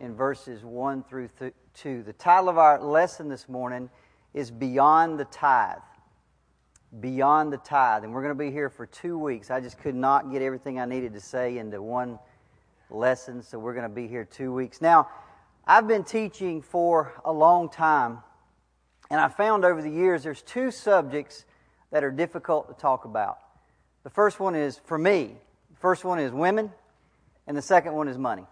in verses 1 through th- 2. The title of our lesson this morning is Beyond the Tithe. Beyond the Tithe. And we're going to be here for two weeks. I just could not get everything I needed to say into one lesson, so we're going to be here two weeks. Now, I've been teaching for a long time, and I found over the years there's two subjects that are difficult to talk about. The first one is, for me, the first one is women, and the second one is money.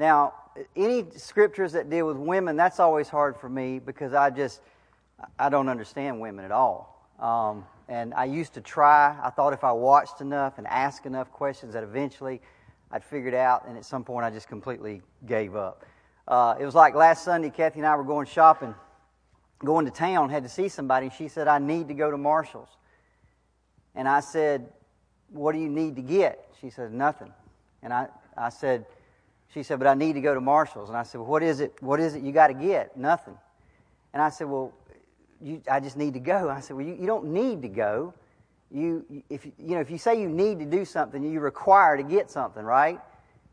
Now, any scriptures that deal with women, that's always hard for me because I just, I don't understand women at all. Um, and I used to try. I thought if I watched enough and asked enough questions that eventually I'd figure it out. And at some point, I just completely gave up. Uh, it was like last Sunday, Kathy and I were going shopping, going to town, had to see somebody. And she said, I need to go to Marshall's. And I said, What do you need to get? She said, Nothing. And I, I said, She said, But I need to go to Marshall's. And I said, well, What is it? What is it you got to get? Nothing. And I said, Well, you, I just need to go. I said, Well, you, you don't need to go. You, if, you know, if you say you need to do something, you require to get something, right?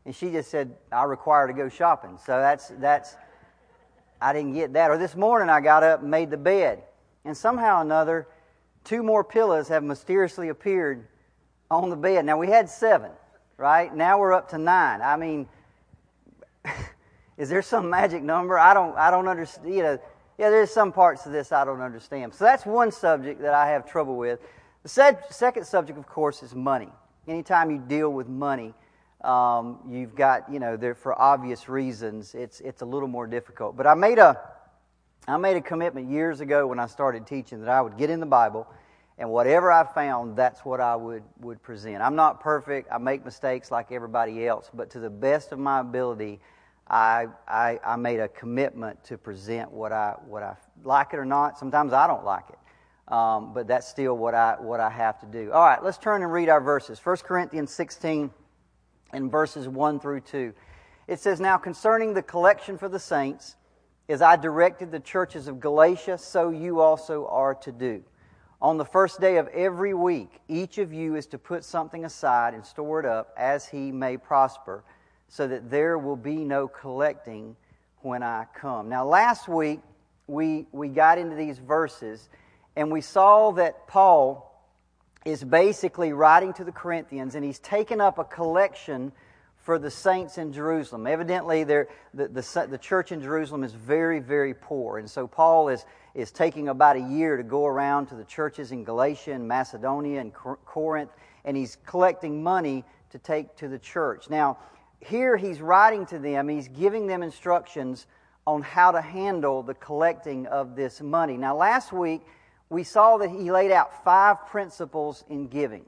And she just said, I require to go shopping. So that's, that's, I didn't get that. Or this morning I got up and made the bed. And somehow or another, two more pillows have mysteriously appeared on the bed. Now, we had seven, right? Now we're up to nine. I mean, is there some magic number? I don't, I don't understand. You know, yeah, there's some parts of this I don't understand. So that's one subject that I have trouble with. The second subject, of course, is money. Anytime you deal with money, um, you've got, you know, there, for obvious reasons, it's, it's a little more difficult. But I made a, I made a commitment years ago when I started teaching that I would get in the Bible and whatever I found, that's what I would, would present. I'm not perfect. I make mistakes like everybody else, but to the best of my ability, I, I, I made a commitment to present what I, what I like it or not. Sometimes I don't like it. Um, but that's still what I, what I have to do. All right, let's turn and read our verses. 1 Corinthians 16 and verses 1 through 2. It says, Now concerning the collection for the saints, as I directed the churches of Galatia, so you also are to do. On the first day of every week, each of you is to put something aside and store it up as he may prosper, so that there will be no collecting when I come. Now, last week, we, we got into these verses, and we saw that Paul is basically writing to the Corinthians, and he's taken up a collection for the saints in Jerusalem. Evidently, the, the, the church in Jerusalem is very, very poor. And so Paul is, is taking about a year to go around to the churches in Galatia and Macedonia and Corinth, and he's collecting money to take to the church. Now, here he's writing to them, he's giving them instructions on how to handle the collecting of this money. Now, last week, we saw that he laid out five principles in giving.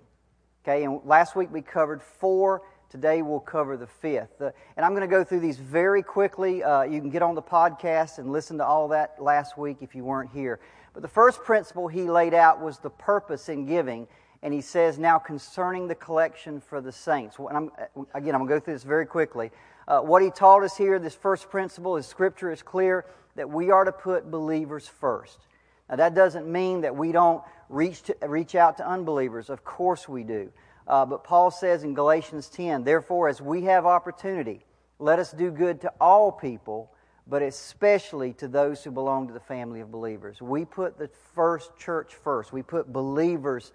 Okay, and last week we covered four Today we'll cover the fifth. Uh, and I'm going to go through these very quickly. Uh, you can get on the podcast and listen to all that last week if you weren't here. But the first principle he laid out was the purpose in giving. And he says, now concerning the collection for the saints. I'm, uh, again, I'm going to go through this very quickly. Uh, what he taught us here, this first principle, is Scripture is clear that we are to put believers first. Now, that doesn't mean that we don't reach, to, reach out to unbelievers. Of course we do. Uh, but Paul says in Galatians 10, therefore, as we have opportunity, let us do good to all people, but especially to those who belong to the family of believers. We put the first church first. We put believers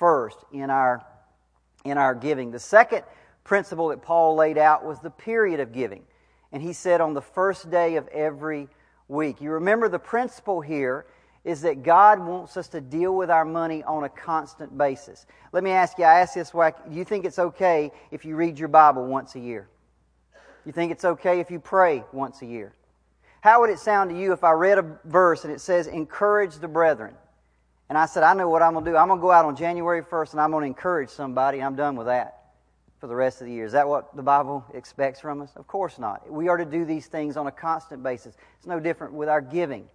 first in our, in our giving. The second principle that Paul laid out was the period of giving. And he said on the first day of every week. You remember the principle here is that God wants us to deal with our money on a constant basis. Let me ask you, I ask this do you think it's okay if you read your Bible once a year? You think it's okay if you pray once a year? How would it sound to you if I read a verse and it says, encourage the brethren? And I said, I know what I'm going to do. I'm going to go out on January 1st and I'm going to encourage somebody. I'm done with that for the rest of the year. Is that what the Bible expects from us? Of course not. We are to do these things on a constant basis. It's no different with our giving.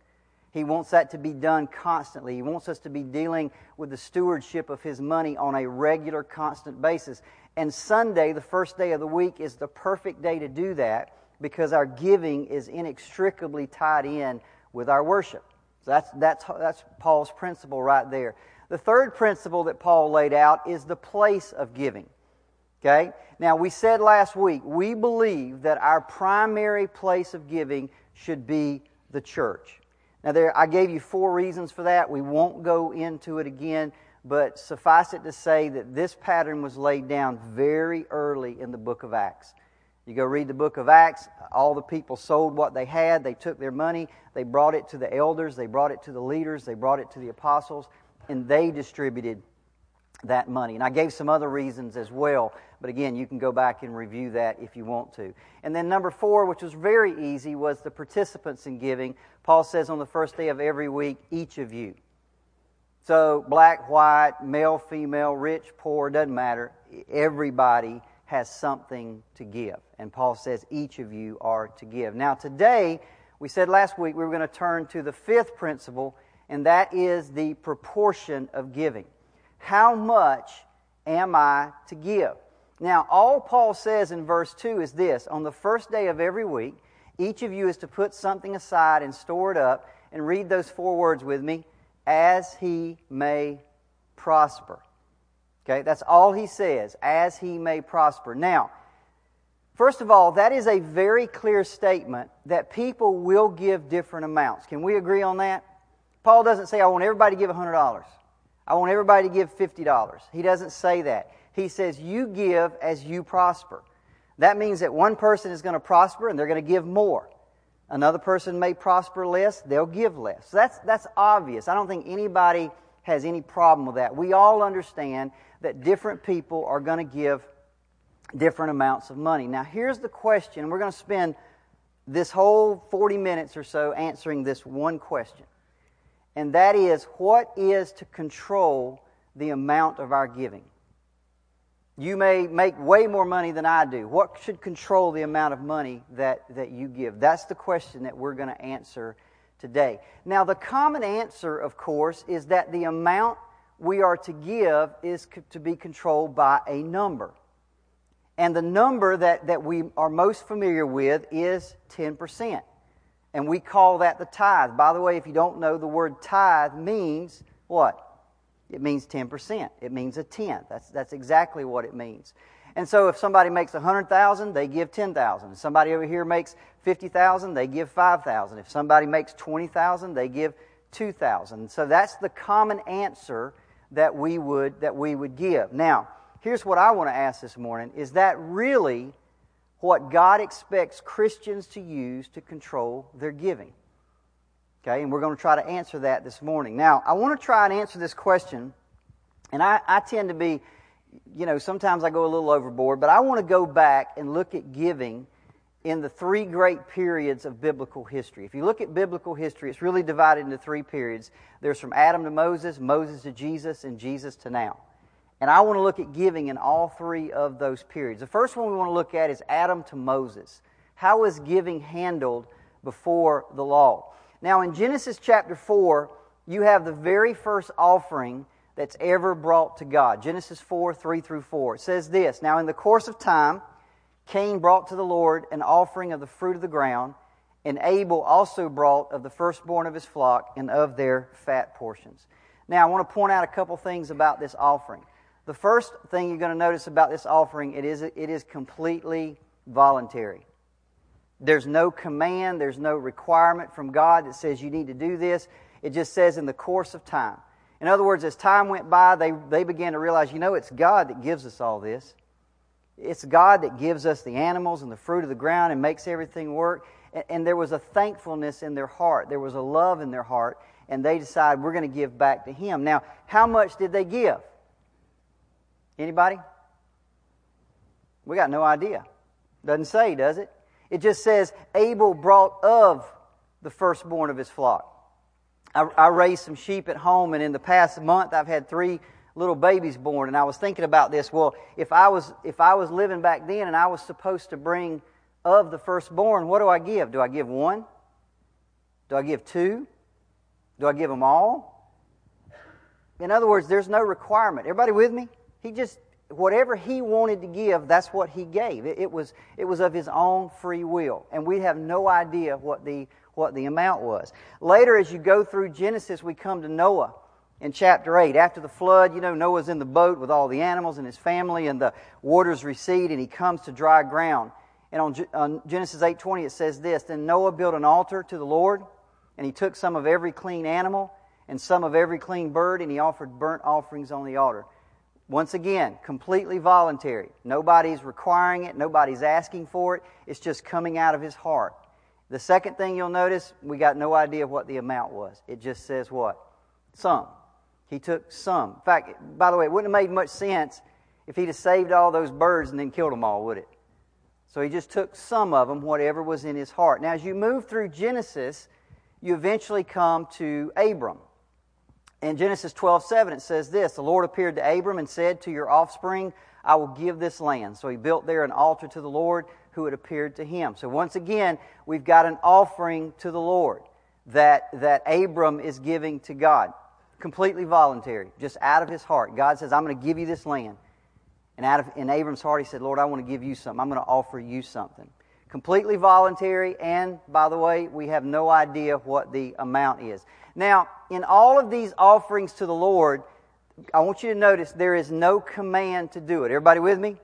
He wants that to be done constantly. He wants us to be dealing with the stewardship of His money on a regular, constant basis. And Sunday, the first day of the week, is the perfect day to do that because our giving is inextricably tied in with our worship. So that's, that's, that's Paul's principle right there. The third principle that Paul laid out is the place of giving. Okay? Now, we said last week, we believe that our primary place of giving should be the church. Now, there, I gave you four reasons for that. We won't go into it again, but suffice it to say that this pattern was laid down very early in the book of Acts. You go read the book of Acts, all the people sold what they had, they took their money, they brought it to the elders, they brought it to the leaders, they brought it to the apostles, and they distributed that money. And I gave some other reasons as well, but again, you can go back and review that if you want to. And then number four, which was very easy, was the participants in giving. Paul says on the first day of every week, each of you. So, black, white, male, female, rich, poor, doesn't matter. Everybody has something to give. And Paul says each of you are to give. Now, today, we said last week we were going to turn to the fifth principle, and that is the proportion of giving. How much am I to give? Now, all Paul says in verse 2 is this On the first day of every week, each of you is to put something aside and store it up, and read those four words with me as he may prosper. Okay, that's all he says, as he may prosper. Now, first of all, that is a very clear statement that people will give different amounts. Can we agree on that? Paul doesn't say, I want everybody to give $100. I want everybody to give $50. He doesn't say that. He says, You give as you prosper. That means that one person is going to prosper and they're going to give more. Another person may prosper less, they'll give less. So that's, that's obvious. I don't think anybody has any problem with that. We all understand that different people are going to give different amounts of money. Now, here's the question. We're going to spend this whole 40 minutes or so answering this one question. And that is what is to control the amount of our giving? You may make way more money than I do. What should control the amount of money that, that you give? That's the question that we're going to answer today. Now, the common answer, of course, is that the amount we are to give is to be controlled by a number. And the number that, that we are most familiar with is 10%. And we call that the tithe. By the way, if you don't know, the word tithe means what? It means 10%. It means a tenth. That's, that's exactly what it means. And so if somebody makes 100,000, they give 10,000. If somebody over here makes 50,000, they give 5,000. If somebody makes 20,000, they give 2,000. So that's the common answer that we would that we would give. Now, here's what I want to ask this morning, is that really what God expects Christians to use to control their giving? Okay, and we're going to try to answer that this morning. Now, I want to try and answer this question, and I, I tend to be you know, sometimes I go a little overboard, but I want to go back and look at giving in the three great periods of biblical history. If you look at biblical history, it's really divided into three periods. There's from Adam to Moses, Moses to Jesus, and Jesus to now. And I want to look at giving in all three of those periods. The first one we want to look at is Adam to Moses. How was giving handled before the law? Now, in Genesis chapter 4, you have the very first offering that's ever brought to God. Genesis 4 3 through 4. It says this Now, in the course of time, Cain brought to the Lord an offering of the fruit of the ground, and Abel also brought of the firstborn of his flock and of their fat portions. Now, I want to point out a couple things about this offering. The first thing you're going to notice about this offering, it is, it is completely voluntary. There's no command, there's no requirement from God that says you need to do this. It just says in the course of time. In other words, as time went by, they, they began to realize, you know, it's God that gives us all this. It's God that gives us the animals and the fruit of the ground and makes everything work. And, and there was a thankfulness in their heart. There was a love in their heart. And they decided, we're going to give back to Him. Now, how much did they give? Anybody? We got no idea. Doesn't say, does it? It just says Abel brought of the firstborn of his flock. I, I raised some sheep at home, and in the past month, I've had three little babies born. And I was thinking about this. Well, if I was if I was living back then, and I was supposed to bring of the firstborn, what do I give? Do I give one? Do I give two? Do I give them all? In other words, there's no requirement. Everybody with me? He just whatever he wanted to give, that's what he gave. It, it, was it was of his own free will, and we have no idea what the what the amount was. Later, as you go through Genesis, we come to Noah. In chapter 8. After the flood, you know, Noah's in the boat with all the animals and his family, and the waters recede, and he comes to dry ground. And on, on Genesis 8.20 it says this, Then Noah built an altar to the Lord, and he took some of every clean animal and some of every clean bird, and he offered burnt offerings on the altar. Once again, completely voluntary. Nobody's requiring it, nobody's asking for it. It's just coming out of his heart. The second thing you'll notice, we got no idea what the amount was. It just says what? Some. He took some. In fact, by the way, it wouldn't have made much sense if he'd have saved all those birds and then killed them all, would it? So he just took some of them, whatever was in his heart. Now, as you move through Genesis, you eventually come to Abram. In Genesis 12, 7, it says this The Lord appeared to Abram and said, To your offspring I will give this land. So he built there an altar to the Lord who had appeared to him. So once again, we've got an offering to the Lord that, that Abram is giving to God. Completely voluntary, just out of his heart. God says, I'm going to give you this land. And out of in Abram's heart, he said, Lord, I want to give you something. I'm going to offer you something. Completely voluntary, and by the way, we have no idea what the amount is. Now, in all of these offerings to the Lord, I want you to notice there is no command to do it. Everybody with me?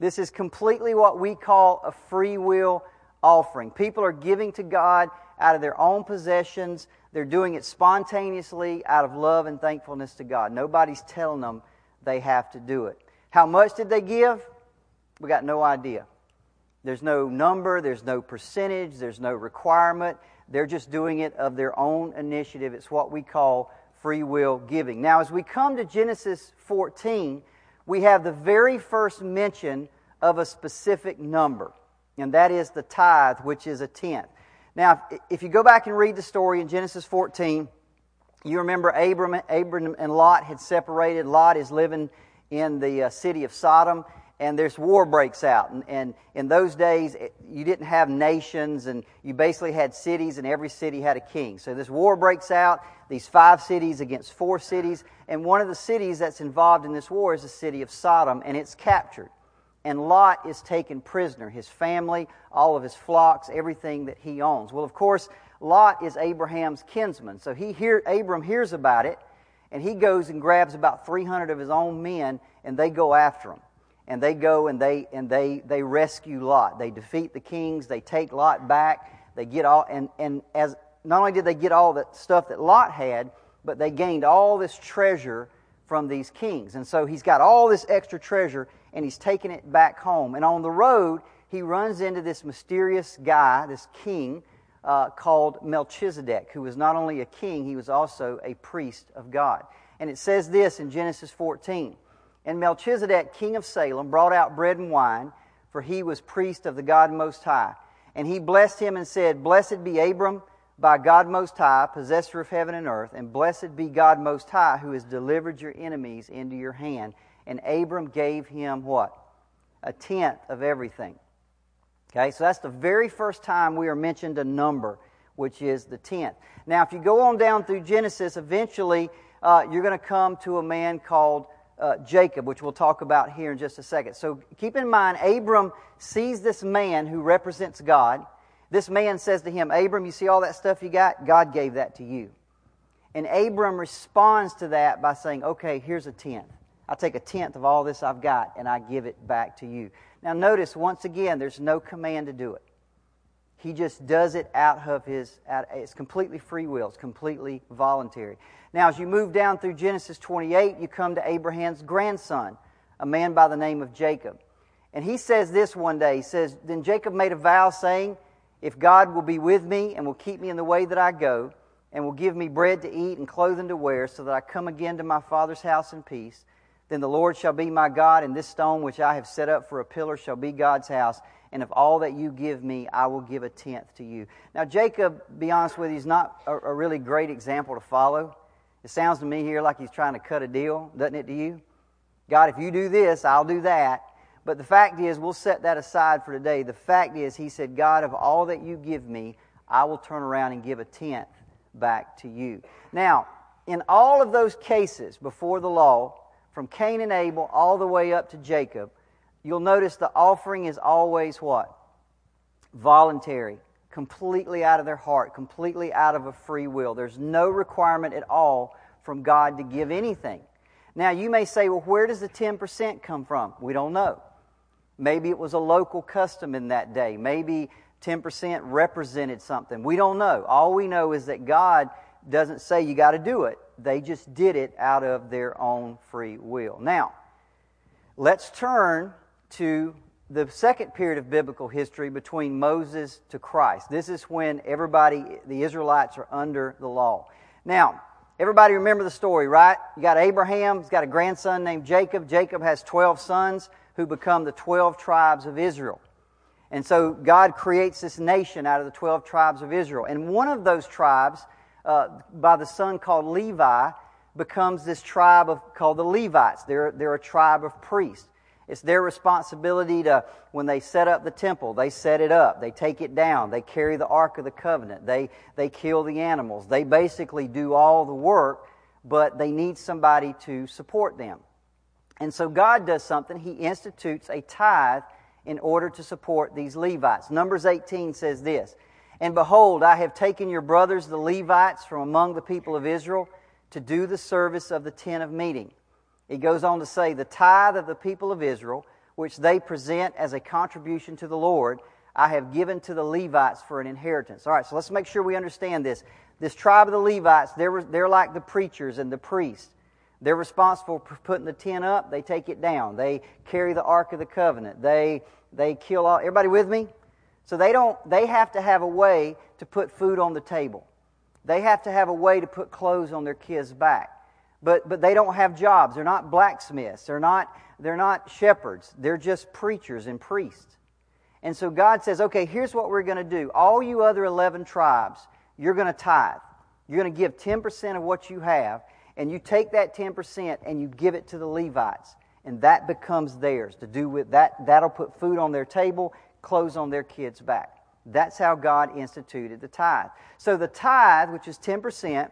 This is completely what we call a free will offering. People are giving to God out of their own possessions. They're doing it spontaneously out of love and thankfulness to God. Nobody's telling them they have to do it. How much did they give? We got no idea. There's no number, there's no percentage, there's no requirement. They're just doing it of their own initiative. It's what we call free will giving. Now, as we come to Genesis 14, we have the very first mention of a specific number, and that is the tithe, which is a tenth. Now, if you go back and read the story in Genesis 14, you remember Abram, Abram and Lot had separated. Lot is living in the uh, city of Sodom, and there's war breaks out. And, and in those days, it, you didn't have nations, and you basically had cities, and every city had a king. So this war breaks out, these five cities against four cities, and one of the cities that's involved in this war is the city of Sodom, and it's captured. And Lot is taken prisoner, his family, all of his flocks, everything that he owns. Well, of course, Lot is Abraham's kinsman. So he hear, Abram hears about it, and he goes and grabs about 300 of his own men, and they go after him. And they go and they and they they rescue Lot. They defeat the kings. They take Lot back. They get all and and as not only did they get all the stuff that Lot had, but they gained all this treasure from these kings. And so he's got all this extra treasure, and he's taking it back home. And on the road, he runs into this mysterious guy, this king uh, called Melchizedek, who was not only a king, he was also a priest of God. And it says this in Genesis 14 And Melchizedek, king of Salem, brought out bread and wine, for he was priest of the God Most High. And he blessed him and said, Blessed be Abram by God Most High, possessor of heaven and earth, and blessed be God Most High, who has delivered your enemies into your hand. And Abram gave him what? A tenth of everything. Okay, so that's the very first time we are mentioned a number, which is the tenth. Now, if you go on down through Genesis, eventually uh, you're going to come to a man called uh, Jacob, which we'll talk about here in just a second. So keep in mind, Abram sees this man who represents God. This man says to him, Abram, you see all that stuff you got? God gave that to you. And Abram responds to that by saying, Okay, here's a tenth. I'll take a tenth of all this I've got and I give it back to you. Now, notice once again, there's no command to do it. He just does it out of his, out, it's completely free will, it's completely voluntary. Now, as you move down through Genesis 28, you come to Abraham's grandson, a man by the name of Jacob. And he says this one day He says, Then Jacob made a vow, saying, If God will be with me and will keep me in the way that I go, and will give me bread to eat and clothing to wear, so that I come again to my father's house in peace, then the Lord shall be my God, and this stone which I have set up for a pillar shall be God's house. And of all that you give me, I will give a tenth to you. Now, Jacob, be honest with you, is not a, a really great example to follow. It sounds to me here like he's trying to cut a deal, doesn't it to you? God, if you do this, I'll do that. But the fact is, we'll set that aside for today. The fact is, he said, God, of all that you give me, I will turn around and give a tenth back to you. Now, in all of those cases before the law, from Cain and Abel all the way up to Jacob, you'll notice the offering is always what? Voluntary, completely out of their heart, completely out of a free will. There's no requirement at all from God to give anything. Now, you may say, well, where does the 10% come from? We don't know. Maybe it was a local custom in that day. Maybe 10% represented something. We don't know. All we know is that God doesn't say you got to do it. They just did it out of their own free will. Now, let's turn to the second period of biblical history between Moses to Christ. This is when everybody, the Israelites, are under the law. Now, everybody remember the story, right? You got Abraham, he's got a grandson named Jacob. Jacob has 12 sons who become the 12 tribes of Israel. And so God creates this nation out of the 12 tribes of Israel. And one of those tribes, uh, by the son called Levi, becomes this tribe of, called the Levites. They're, they're a tribe of priests. It's their responsibility to, when they set up the temple, they set it up, they take it down, they carry the Ark of the Covenant, they, they kill the animals. They basically do all the work, but they need somebody to support them. And so God does something. He institutes a tithe in order to support these Levites. Numbers 18 says this And behold, I have taken your brothers, the Levites, from among the people of Israel to do the service of the tent of meeting. He goes on to say, The tithe of the people of Israel, which they present as a contribution to the Lord, I have given to the Levites for an inheritance. All right, so let's make sure we understand this. This tribe of the Levites, they're, they're like the preachers and the priests. They're responsible for putting the tent up. They take it down. They carry the Ark of the Covenant. They, they kill all. Everybody with me? So they don't, they have to have a way to put food on the table. They have to have a way to put clothes on their kids' back. But, but they don't have jobs. They're not blacksmiths. They're not, they're not shepherds. They're just preachers and priests. And so God says, okay, here's what we're going to do. All you other 11 tribes, you're going to tithe. You're going to give 10% of what you have, and you take that 10% and you give it to the Levites, and that becomes theirs to do with that. That'll put food on their table, clothes on their kids' back. That's how God instituted the tithe. So the tithe, which is 10%,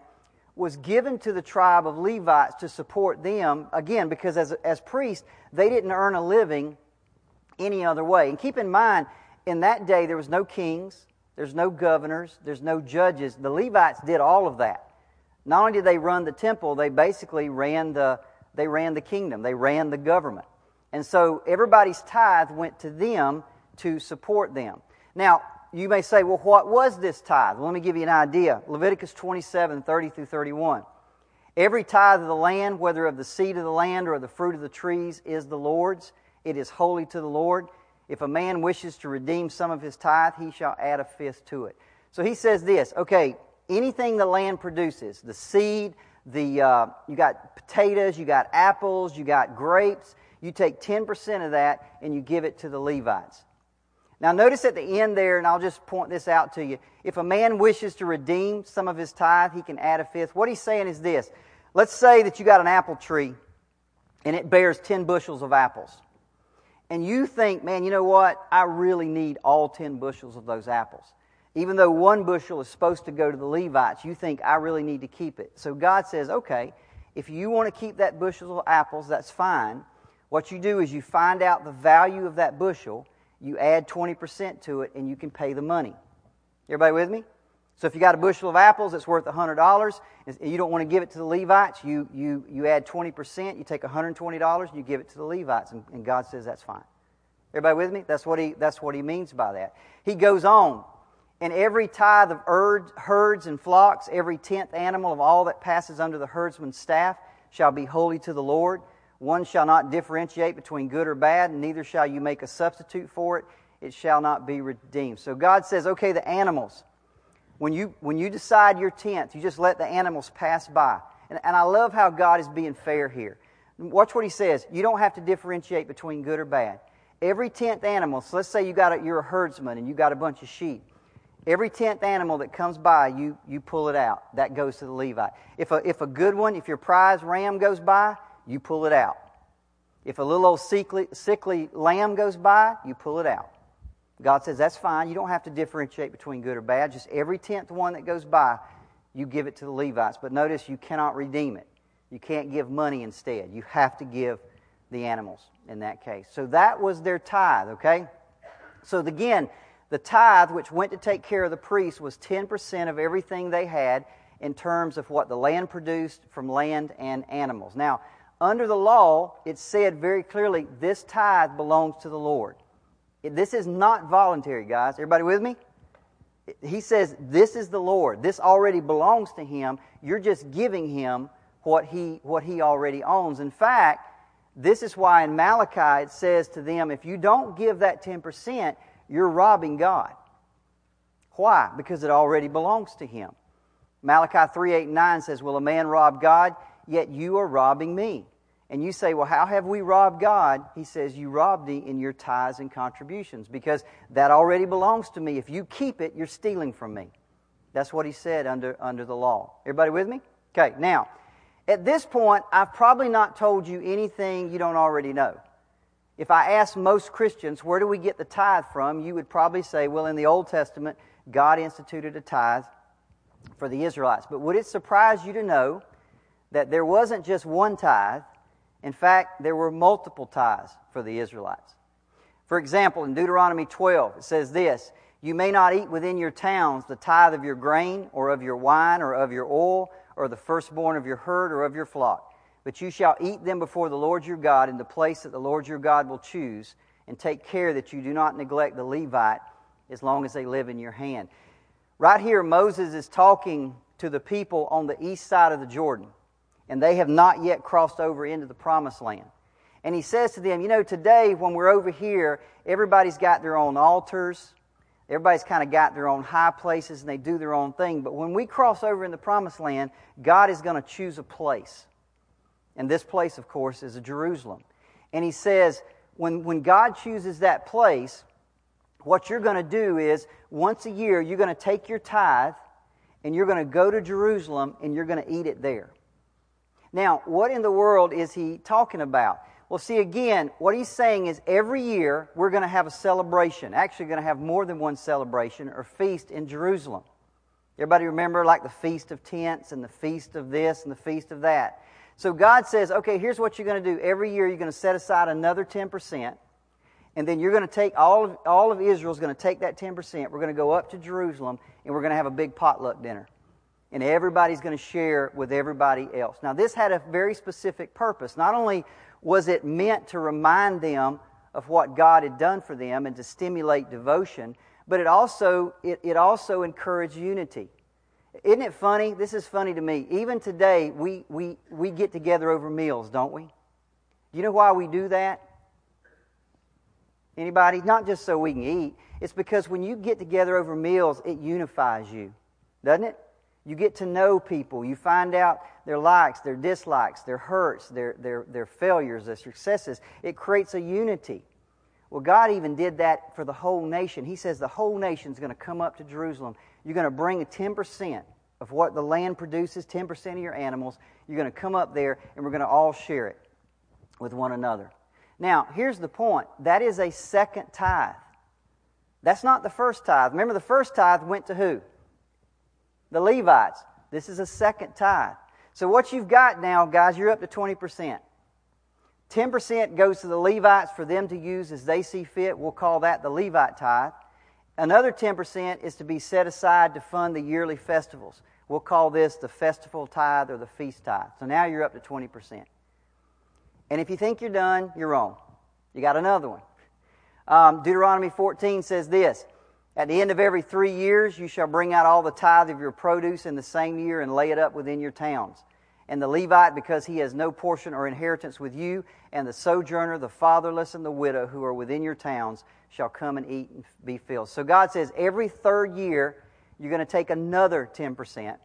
was given to the tribe of Levites to support them, again, because as, as priests, they didn't earn a living any other way. And keep in mind, in that day, there was no kings, there's no governors, there's no judges. The Levites did all of that. Not only did they run the temple, they basically ran the, they ran the kingdom, they ran the government. And so everybody's tithe went to them to support them. Now, you may say, well, what was this tithe? Well, let me give you an idea. Leviticus 27 30 through 31. Every tithe of the land, whether of the seed of the land or of the fruit of the trees, is the Lord's. It is holy to the Lord. If a man wishes to redeem some of his tithe, he shall add a fifth to it. So he says this okay, anything the land produces, the seed, the, uh, you got potatoes, you got apples, you got grapes, you take 10% of that and you give it to the Levites. Now, notice at the end there, and I'll just point this out to you. If a man wishes to redeem some of his tithe, he can add a fifth. What he's saying is this let's say that you got an apple tree and it bears 10 bushels of apples. And you think, man, you know what? I really need all 10 bushels of those apples. Even though one bushel is supposed to go to the Levites, you think, I really need to keep it. So God says, okay, if you want to keep that bushel of apples, that's fine. What you do is you find out the value of that bushel, you add 20% to it, and you can pay the money. Everybody with me? So if you got a bushel of apples that's worth $100 and you don't want to give it to the Levites, you, you, you add 20%, you take $120 and you give it to the Levites, and, and God says that's fine. Everybody with me? That's what, he, that's what he means by that. He goes on. And every tithe of herds and flocks, every tenth animal of all that passes under the herdsman's staff, shall be holy to the Lord. One shall not differentiate between good or bad, and neither shall you make a substitute for it. It shall not be redeemed. So God says, okay, the animals. When you, when you decide your tenth, you just let the animals pass by. And, and I love how God is being fair here. Watch what he says. You don't have to differentiate between good or bad. Every tenth animal, so let's say you got a, you're a herdsman and you got a bunch of sheep. Every tenth animal that comes by, you, you pull it out. That goes to the Levite. If a, if a good one, if your prize ram goes by, you pull it out. If a little old sickly, sickly lamb goes by, you pull it out. God says, that's fine. You don't have to differentiate between good or bad. Just every tenth one that goes by, you give it to the Levites. But notice you cannot redeem it. You can't give money instead. You have to give the animals in that case. So that was their tithe, okay? So again, the tithe, which went to take care of the priests, was 10% of everything they had, in terms of what the land produced from land and animals. Now, under the law, it said very clearly this tithe belongs to the Lord. This is not voluntary, guys. Everybody with me? He says, This is the Lord. This already belongs to Him. You're just giving Him what He, what he already owns. In fact, this is why in Malachi it says to them, If you don't give that 10%, you're robbing God. Why? Because it already belongs to Him. Malachi 3 8 9 says, Will a man rob God? Yet you are robbing me. And you say, Well, how have we robbed God? He says, You robbed me in your tithes and contributions because that already belongs to me. If you keep it, you're stealing from me. That's what he said under, under the law. Everybody with me? Okay, now, at this point, I've probably not told you anything you don't already know. If I ask most Christians, where do we get the tithe from? You would probably say, well, in the Old Testament, God instituted a tithe for the Israelites. But would it surprise you to know that there wasn't just one tithe, in fact, there were multiple tithes for the Israelites. For example, in Deuteronomy 12, it says this You may not eat within your towns the tithe of your grain, or of your wine, or of your oil, or the firstborn of your herd, or of your flock. But you shall eat them before the Lord your God in the place that the Lord your God will choose, and take care that you do not neglect the Levite as long as they live in your hand. Right here, Moses is talking to the people on the east side of the Jordan and they have not yet crossed over into the promised land. And he says to them, You know, today when we're over here, everybody's got their own altars. Everybody's kind of got their own high places and they do their own thing. But when we cross over in the promised land, God is going to choose a place. And this place, of course, is Jerusalem. And he says, when, when God chooses that place, what you're going to do is once a year, you're going to take your tithe and you're going to go to Jerusalem and you're going to eat it there. Now, what in the world is he talking about? Well, see, again, what he's saying is every year we're going to have a celebration. Actually, going to have more than one celebration or feast in Jerusalem. Everybody remember, like the Feast of Tents and the Feast of this and the Feast of that. So God says, okay, here's what you're going to do. Every year you're going to set aside another 10%, and then you're going to take all of, all of Israel's going to take that 10%. We're going to go up to Jerusalem, and we're going to have a big potluck dinner and everybody's going to share with everybody else. Now, this had a very specific purpose. Not only was it meant to remind them of what God had done for them and to stimulate devotion, but it also, it, it also encouraged unity. Isn't it funny? This is funny to me. Even today, we, we, we get together over meals, don't we? You know why we do that? Anybody? Not just so we can eat. It's because when you get together over meals, it unifies you, doesn't it? You get to know people. You find out their likes, their dislikes, their hurts, their, their, their failures, their successes. It creates a unity. Well, God even did that for the whole nation. He says the whole nation is going to come up to Jerusalem. You're going to bring a 10% of what the land produces, 10% of your animals. You're going to come up there, and we're going to all share it with one another. Now, here's the point that is a second tithe. That's not the first tithe. Remember, the first tithe went to who? The Levites. This is a second tithe. So what you've got now, guys, you're up to 20%. 10% goes to the Levites for them to use as they see fit. We'll call that the Levite tithe. Another 10% is to be set aside to fund the yearly festivals. We'll call this the festival tithe or the feast tithe. So now you're up to 20%. And if you think you're done, you're wrong. You got another one. Um, Deuteronomy 14 says this at the end of every three years, you shall bring out all the tithe of your produce in the same year and lay it up within your towns. And the Levite, because he has no portion or inheritance with you, and the sojourner, the fatherless, and the widow who are within your towns shall come and eat and be filled. So God says every third year, you're going to take another 10%,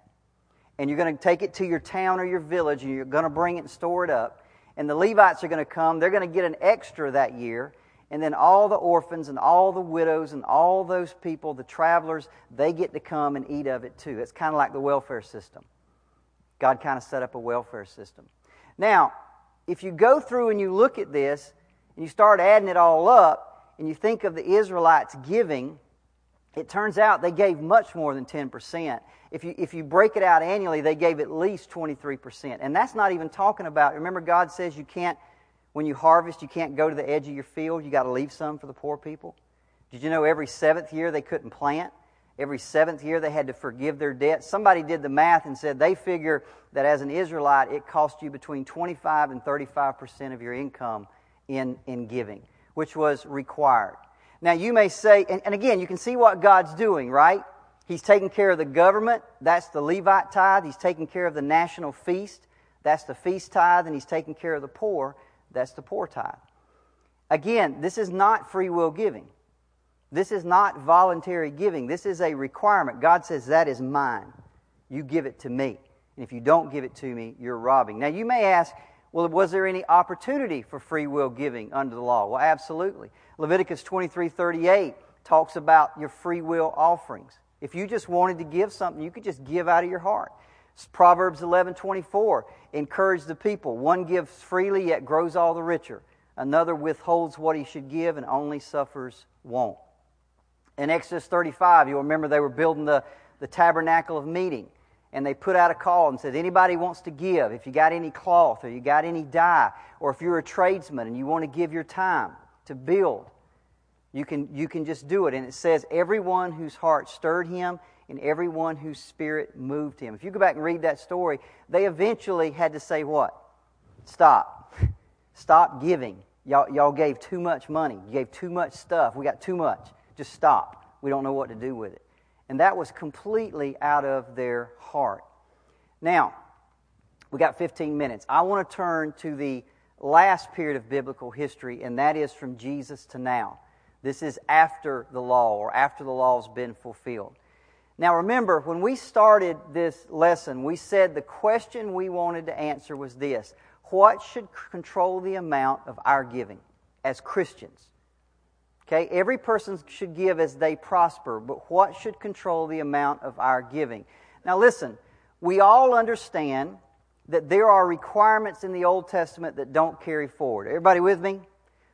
and you're going to take it to your town or your village, and you're going to bring it and store it up. And the Levites are going to come. They're going to get an extra that year and then all the orphans and all the widows and all those people, the travelers, they get to come and eat of it too. It's kind of like the welfare system. God kind of set up a welfare system. Now, if you go through and you look at this and you start adding it all up and you think of the Israelites giving, it turns out they gave much more than 10%. If you, if you break it out annually, they gave at least 23%. And that's not even talking about, remember, God says you can't when you harvest, you can't go to the edge of your field. You got to leave some for the poor people. Did you know every seventh year they couldn't plant? Every seventh year, they had to forgive their debt. Somebody did the math and said they figure that as an Israelite, it cost you between 25 and 35 percent of your income in, in giving, which was required. Now, you may say, and, and again, you can see what God's doing, right? He's taking care of the government. That's the Levite tithe. He's taking care of the national feast. That's the feast tithe. And he's taking care of the poor. That's the poor tithe. Again, this is not free will giving. This is not voluntary giving. This is a requirement. God says, That is mine. You give it to me. And if you don't give it to me, you're robbing. Now, you may ask, well, was there any opportunity for free will giving under the law? Well, absolutely. Leviticus 23 38 talks about your free will offerings. If you just wanted to give something, you could just give out of your heart. Proverbs 11 24 encourage the people. One gives freely, yet grows all the richer. Another withholds what he should give and only suffers want. In Exodus 35, you'll remember they were building the, the tabernacle of meeting. And they put out a call and said, anybody wants to give, if you got any cloth or you got any dye, or if you're a tradesman and you want to give your time to build, you can, you can just do it. And it says, everyone whose heart stirred him and everyone whose spirit moved him. If you go back and read that story, they eventually had to say what? Stop. Stop giving. Y'all, y'all gave too much money. You gave too much stuff. We got too much. Just stop. We don't know what to do with it. And that was completely out of their heart. Now, we got 15 minutes. I want to turn to the last period of biblical history, and that is from Jesus to now. This is after the law, or after the law's been fulfilled. Now, remember, when we started this lesson, we said the question we wanted to answer was this What should control the amount of our giving as Christians? Okay, every person should give as they prosper, but what should control the amount of our giving? Now, listen, we all understand that there are requirements in the Old Testament that don't carry forward. Everybody with me?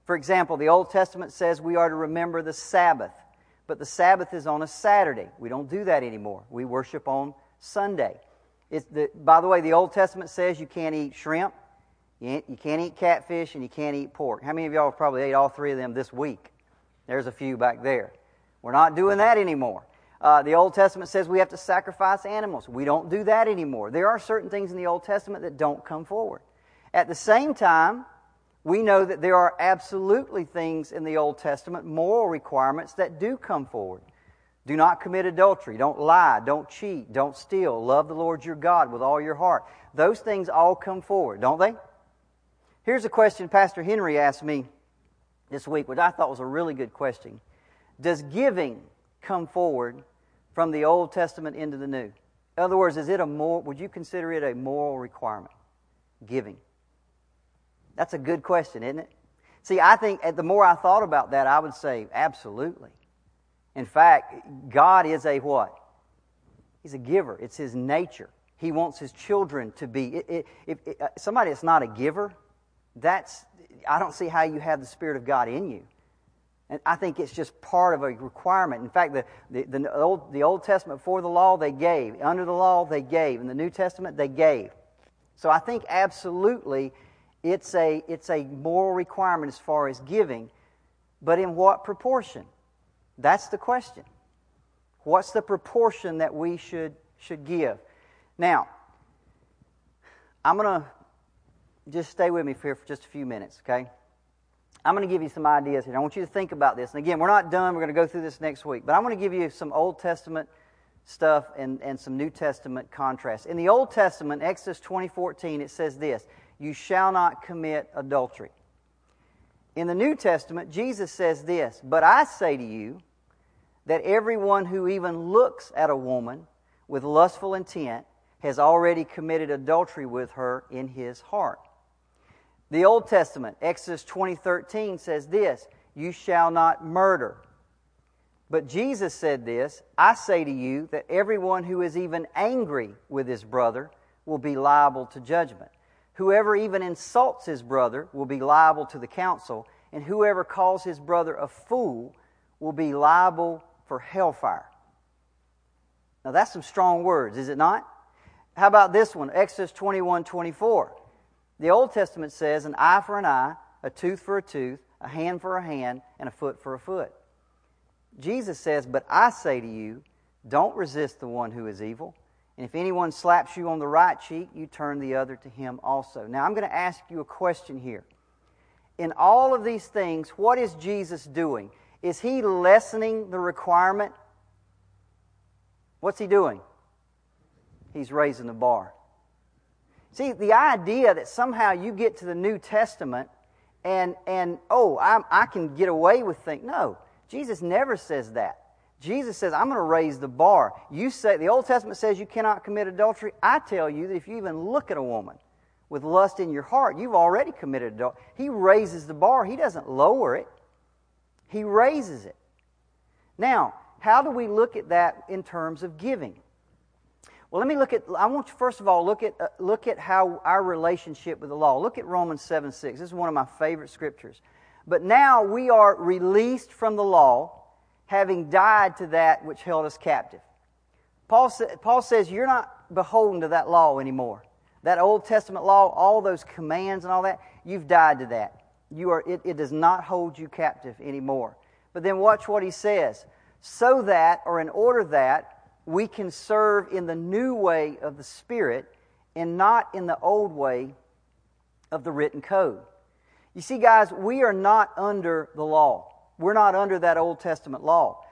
For example, the Old Testament says we are to remember the Sabbath, but the Sabbath is on a Saturday. We don't do that anymore. We worship on Sunday. The, by the way, the Old Testament says you can't eat shrimp, you can't eat catfish, and you can't eat pork. How many of y'all probably ate all three of them this week? There's a few back there. We're not doing that anymore. Uh, the Old Testament says we have to sacrifice animals. We don't do that anymore. There are certain things in the Old Testament that don't come forward. At the same time, we know that there are absolutely things in the Old Testament, moral requirements, that do come forward. Do not commit adultery. Don't lie. Don't cheat. Don't steal. Love the Lord your God with all your heart. Those things all come forward, don't they? Here's a question Pastor Henry asked me this week, which I thought was a really good question. Does giving come forward from the Old Testament into the New? In other words, is it a more, would you consider it a moral requirement? Giving. That's a good question, isn't it? See, I think the more I thought about that, I would say absolutely. In fact, God is a what? He's a giver. It's His nature. He wants His children to be. If, uh, somebody that's not a giver, that's I don't see how you have the Spirit of God in you. And I think it's just part of a requirement. In fact, the, the, the, Old, the Old Testament for the law, they gave. Under the law, they gave. In the New Testament, they gave. So I think absolutely it's a, it's a moral requirement as far as giving. But in what proportion? That's the question. What's the proportion that we should, should give? Now, I'm going to just stay with me here for just a few minutes, okay? I'm going to give you some ideas here. I want you to think about this. And again, we're not done. We're going to go through this next week. But I'm going to give you some Old Testament stuff and, and some New Testament contrast. In the Old Testament, Exodus 20:14, it says this: "You shall not commit adultery." In the New Testament, Jesus says this: "But I say to you that everyone who even looks at a woman with lustful intent has already committed adultery with her in his heart." The Old Testament, Exodus 20:13 says this, "You shall not murder." But Jesus said this, "I say to you that everyone who is even angry with his brother will be liable to judgment. Whoever even insults his brother will be liable to the council, and whoever calls his brother a fool will be liable for hellfire." Now that's some strong words, is it not? How about this one, Exodus 21:24? The Old Testament says an eye for an eye, a tooth for a tooth, a hand for a hand, and a foot for a foot. Jesus says, But I say to you Don't resist the one who is evil. And if anyone slaps you on the right cheek, you turn the other to him also. Now, I'm going to ask you a question here. In all of these things, what is Jesus doing? Is he lessening the requirement? What's he doing? He's raising the bar. See, the idea that somehow you get to the New Testament and, and oh, I'm, I can get away with things. No, Jesus never says that. Jesus says, I'm going to raise the bar. You say, the Old Testament says you cannot commit adultery. I tell you that if you even look at a woman with lust in your heart, you've already committed adultery. He raises the bar, He doesn't lower it, He raises it. Now, how do we look at that in terms of giving? Well, let me look at, I want you first of all, look at, uh, look at how our relationship with the law. Look at Romans 7 6. This is one of my favorite scriptures. But now we are released from the law, having died to that which held us captive. Paul, Paul says you're not beholden to that law anymore. That Old Testament law, all those commands and all that, you've died to that. You are, it, it does not hold you captive anymore. But then watch what he says. So that, or in order that, we can serve in the new way of the Spirit and not in the old way of the written code. You see, guys, we are not under the law. We're not under that Old Testament law.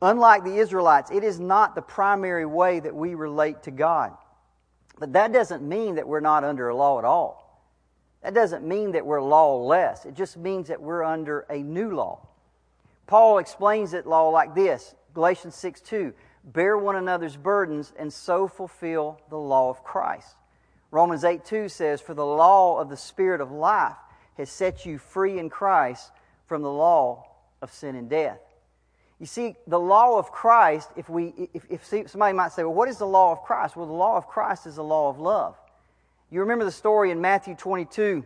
Unlike the Israelites, it is not the primary way that we relate to God. But that doesn't mean that we're not under a law at all. That doesn't mean that we're lawless. It just means that we're under a new law. Paul explains that law like this Galatians 6 2 bear one another's burdens, and so fulfill the law of Christ. Romans 8 2 says, For the law of the Spirit of life has set you free in Christ from the law of sin and death. You see, the law of Christ, if, we, if, if somebody might say, well, what is the law of Christ? Well, the law of Christ is the law of love. You remember the story in Matthew 22.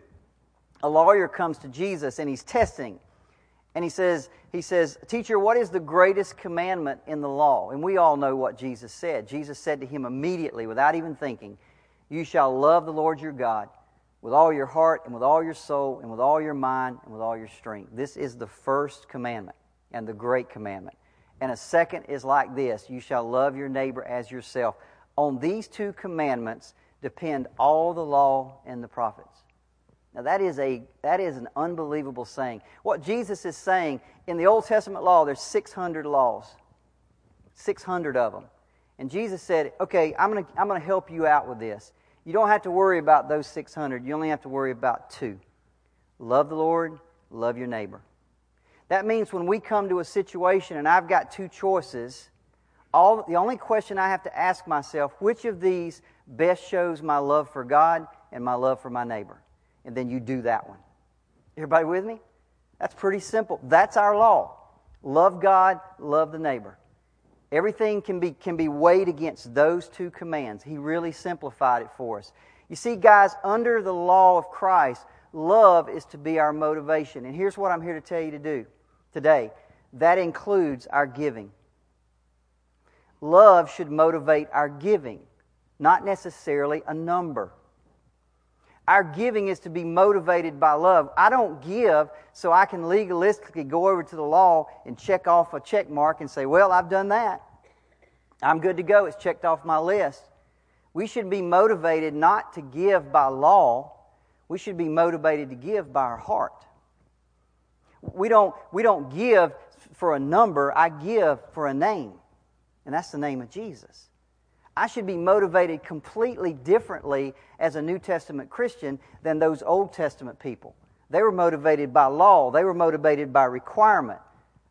A lawyer comes to Jesus and he's testing and he says, he says, Teacher, what is the greatest commandment in the law? And we all know what Jesus said. Jesus said to him immediately, without even thinking, You shall love the Lord your God with all your heart and with all your soul and with all your mind and with all your strength. This is the first commandment and the great commandment. And a second is like this You shall love your neighbor as yourself. On these two commandments depend all the law and the prophets. Now, that is, a, that is an unbelievable saying. What Jesus is saying, in the Old Testament law, there's 600 laws, 600 of them. And Jesus said, Okay, I'm going to I'm going to help you out with this. You don't have to worry about those 600, you only have to worry about two love the Lord, love your neighbor. That means when we come to a situation and I've got two choices, all, the only question I have to ask myself, which of these best shows my love for God and my love for my neighbor? and then you do that one. Everybody with me? That's pretty simple. That's our law. Love God, love the neighbor. Everything can be, can be weighed against those two commands. He really simplified it for us. You see, guys, under the law of Christ, love is to be our motivation. And here's what I'm here to tell you to do today that includes our giving. Love should motivate our giving, not necessarily a number. Our giving is to be motivated by love. I don't give so I can legalistically go over to the law and check off a check mark and say, well, I've done that. I'm good to go. It's checked off my list. We should be motivated not to give by law. We should be motivated to give by our heart. We don't, we don't give for a number. I give for a name. And that's the name of Jesus. I should be motivated completely differently as a New Testament Christian than those Old Testament people. They were motivated by law, they were motivated by requirement.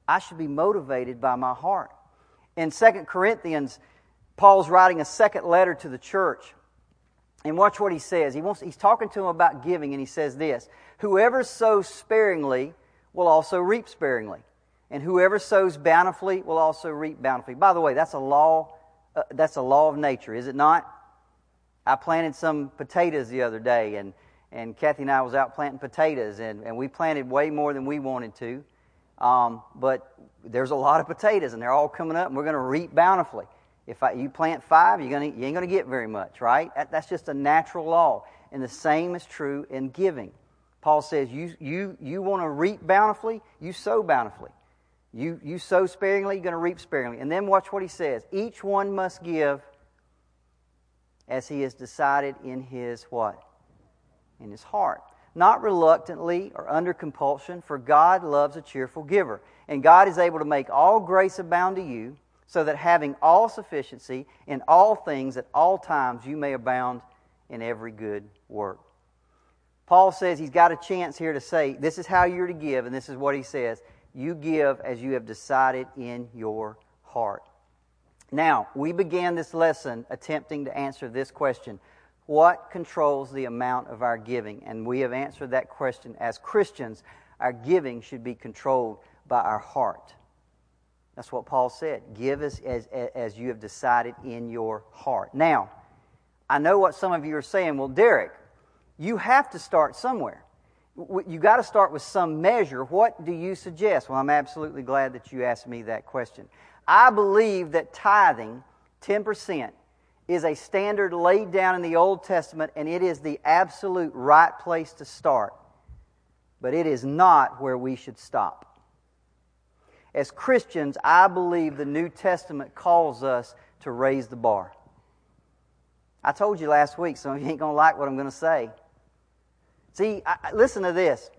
I should be motivated by my heart. In 2 Corinthians, Paul's writing a second letter to the church. And watch what he says. He wants, he's talking to them about giving, and he says this Whoever sows sparingly will also reap sparingly. And whoever sows bountifully will also reap bountifully. By the way, that's a law uh, that's a law of nature, is it not? I planted some potatoes the other day, and, and Kathy and I was out planting potatoes, and, and we planted way more than we wanted to. Um, but there's a lot of potatoes, and they're all coming up, and we're going to reap bountifully. If I, you plant five, you're gonna, you ain't going to get very much, right? That, that's just a natural law. And the same is true in giving. Paul says, you, you, you want to reap bountifully, you sow bountifully. You, you sow sparingly, you're going to reap sparingly. And then watch what he says. Each one must give as he has decided in his what? In his heart. Not reluctantly or under compulsion, for God loves a cheerful giver. And God is able to make all grace abound to you, so that having all sufficiency in all things at all times you may abound in every good work. Paul says he's got a chance here to say, This is how you're to give, and this is what he says. You give as you have decided in your heart. Now, we began this lesson attempting to answer this question What controls the amount of our giving? And we have answered that question. As Christians, our giving should be controlled by our heart. That's what Paul said. Give as, as, as you have decided in your heart. Now, I know what some of you are saying. Well, Derricke, you have to start somewhere. You got to start with some measure. What do you suggest? Well, I'm absolutely glad that you asked me that question. I believe that tithing, 10%, is a standard laid down in the Old Testament, and it is the absolute right place to start. But it is not where we should stop. As Christians, I believe the New Testament calls us to raise the bar. I told you last week, some of you ain't going to like what I'm going to say. See, I, listen to this.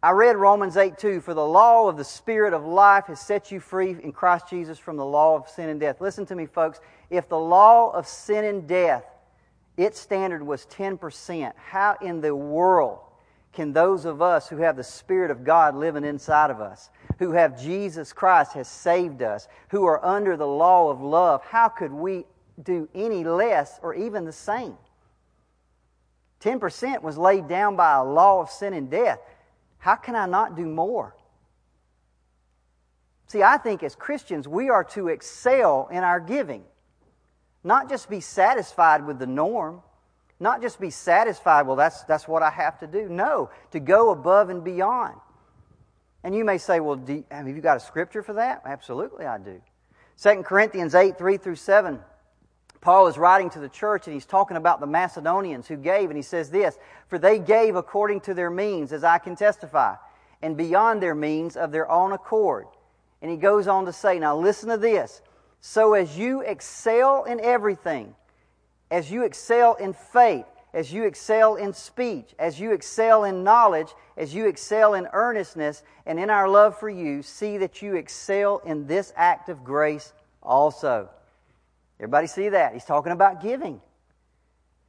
I read Romans 8 2. For the law of the Spirit of life has set you free in Christ Jesus from the law of sin and death. Listen to me, folks. If the law of sin and death, its standard was 10%, how in the world can those of us who have the Spirit of God living inside of us, who have Jesus Christ has saved us, who are under the law of love, how could we do any less or even the same? 10% was laid down by a law of sin and death. How can I not do more? See, I think as Christians, we are to excel in our giving. Not just be satisfied with the norm, not just be satisfied, well, that's, that's what I have to do. No, to go above and beyond. And you may say, well, you, have you got a scripture for that? Absolutely, I do. 2 Corinthians 8 3 through 7 Paul is writing to the church and he's talking about the Macedonians who gave, and he says this For they gave according to their means, as I can testify, and beyond their means of their own accord. And he goes on to say, Now listen to this. So as you excel in everything, as you excel in faith, as you excel in speech, as you excel in knowledge, as you excel in earnestness, and in our love for you, see that you excel in this act of grace also. Everybody see that? He's talking about giving.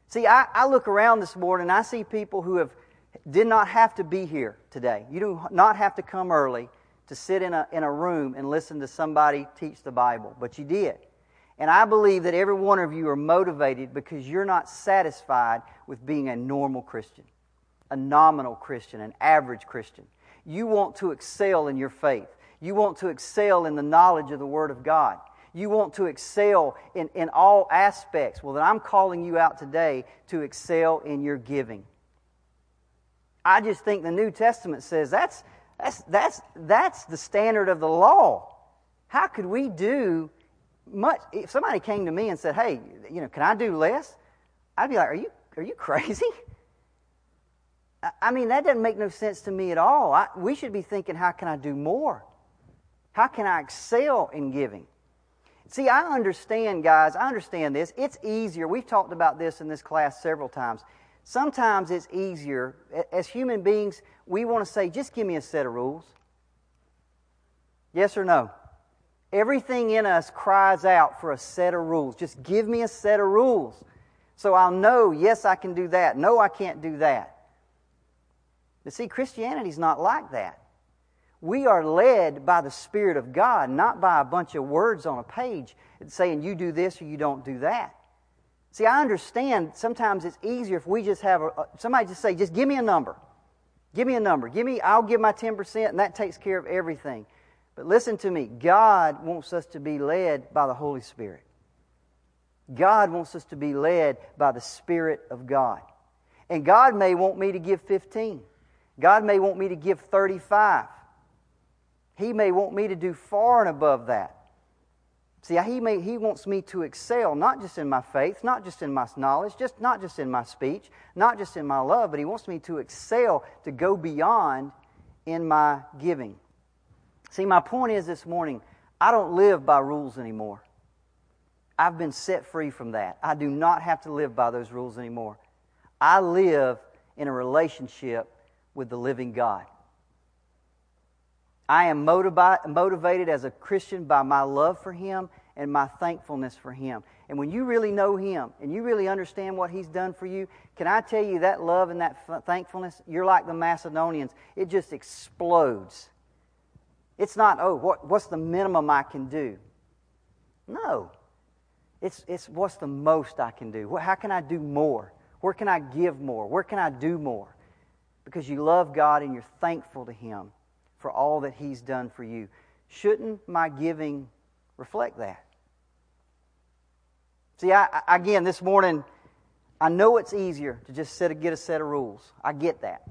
See, I, I look around this morning and I see people who have did not have to be here today. You do not have to come early to sit in a, in a room and listen to somebody teach the Bible, but you did. And I believe that every one of you are motivated because you're not satisfied with being a normal Christian, a nominal Christian, an average Christian. You want to excel in your faith. You want to excel in the knowledge of the Word of God you want to excel in, in all aspects, well, then I'm calling you out today to excel in your giving. I just think the New Testament says that's, that's, that's, that's the standard of the law. How could we do much? If somebody came to me and said, hey, you know, can I do less? I'd be like, are you, are you crazy? I mean, that doesn't make no sense to me at all. I, we should be thinking, how can I do more? How can I excel in giving? See, I understand, guys, I understand this. It's easier. We've talked about this in this class several times. Sometimes it's easier. As human beings, we want to say, just give me a set of rules. Yes or no? Everything in us cries out for a set of rules. Just give me a set of rules. So I'll know, yes, I can do that. No, I can't do that. But see, Christianity's not like that. We are led by the Spirit of God, not by a bunch of words on a page saying you do this or you don't do that. See, I understand sometimes it's easier if we just have a, somebody just say, just give me a number. Give me a number. Give me, I'll give my 10% and that takes care of everything. But listen to me. God wants us to be led by the Holy Spirit. God wants us to be led by the Spirit of God. And God may want me to give 15. God may want me to give 35. He may want me to do far and above that. See, he, may, he wants me to excel, not just in my faith, not just in my knowledge, just, not just in my speech, not just in my love, but He wants me to excel, to go beyond in my giving. See, my point is this morning, I don't live by rules anymore. I've been set free from that. I do not have to live by those rules anymore. I live in a relationship with the living God. I am motivated as a Christian by my love for Him and my thankfulness for Him. And when you really know Him and you really understand what He's done for you, can I tell you that love and that thankfulness, you're like the Macedonians. It just explodes. It's not, oh, what, what's the minimum I can do? No. It's, it's what's the most I can do? How can I do more? Where can I give more? Where can I do more? Because you love God and you're thankful to Him for all that He's done for you. Shouldn't my giving reflect that? See, I, again, this morning, I know it's easier to just set, get a set of rules. I get that.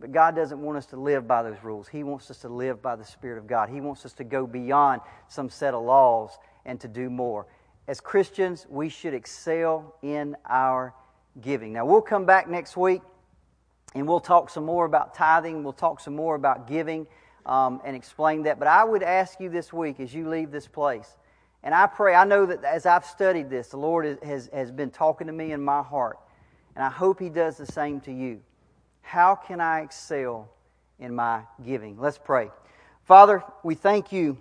But God doesn't want us to live by those rules. He wants us to live by the Spirit of God. He wants us to go beyond some set of laws and to do more. As Christians, we should excel in our giving. Now, we'll come back next week and we'll talk some more about tithing. We'll talk some more about giving um, and explain that. But I would ask you this week as you leave this place, and I pray, I know that as I've studied this, the Lord has, has been talking to me in my heart. And I hope He does the same to you. How can I excel in my giving? Let's pray. Father, we thank you.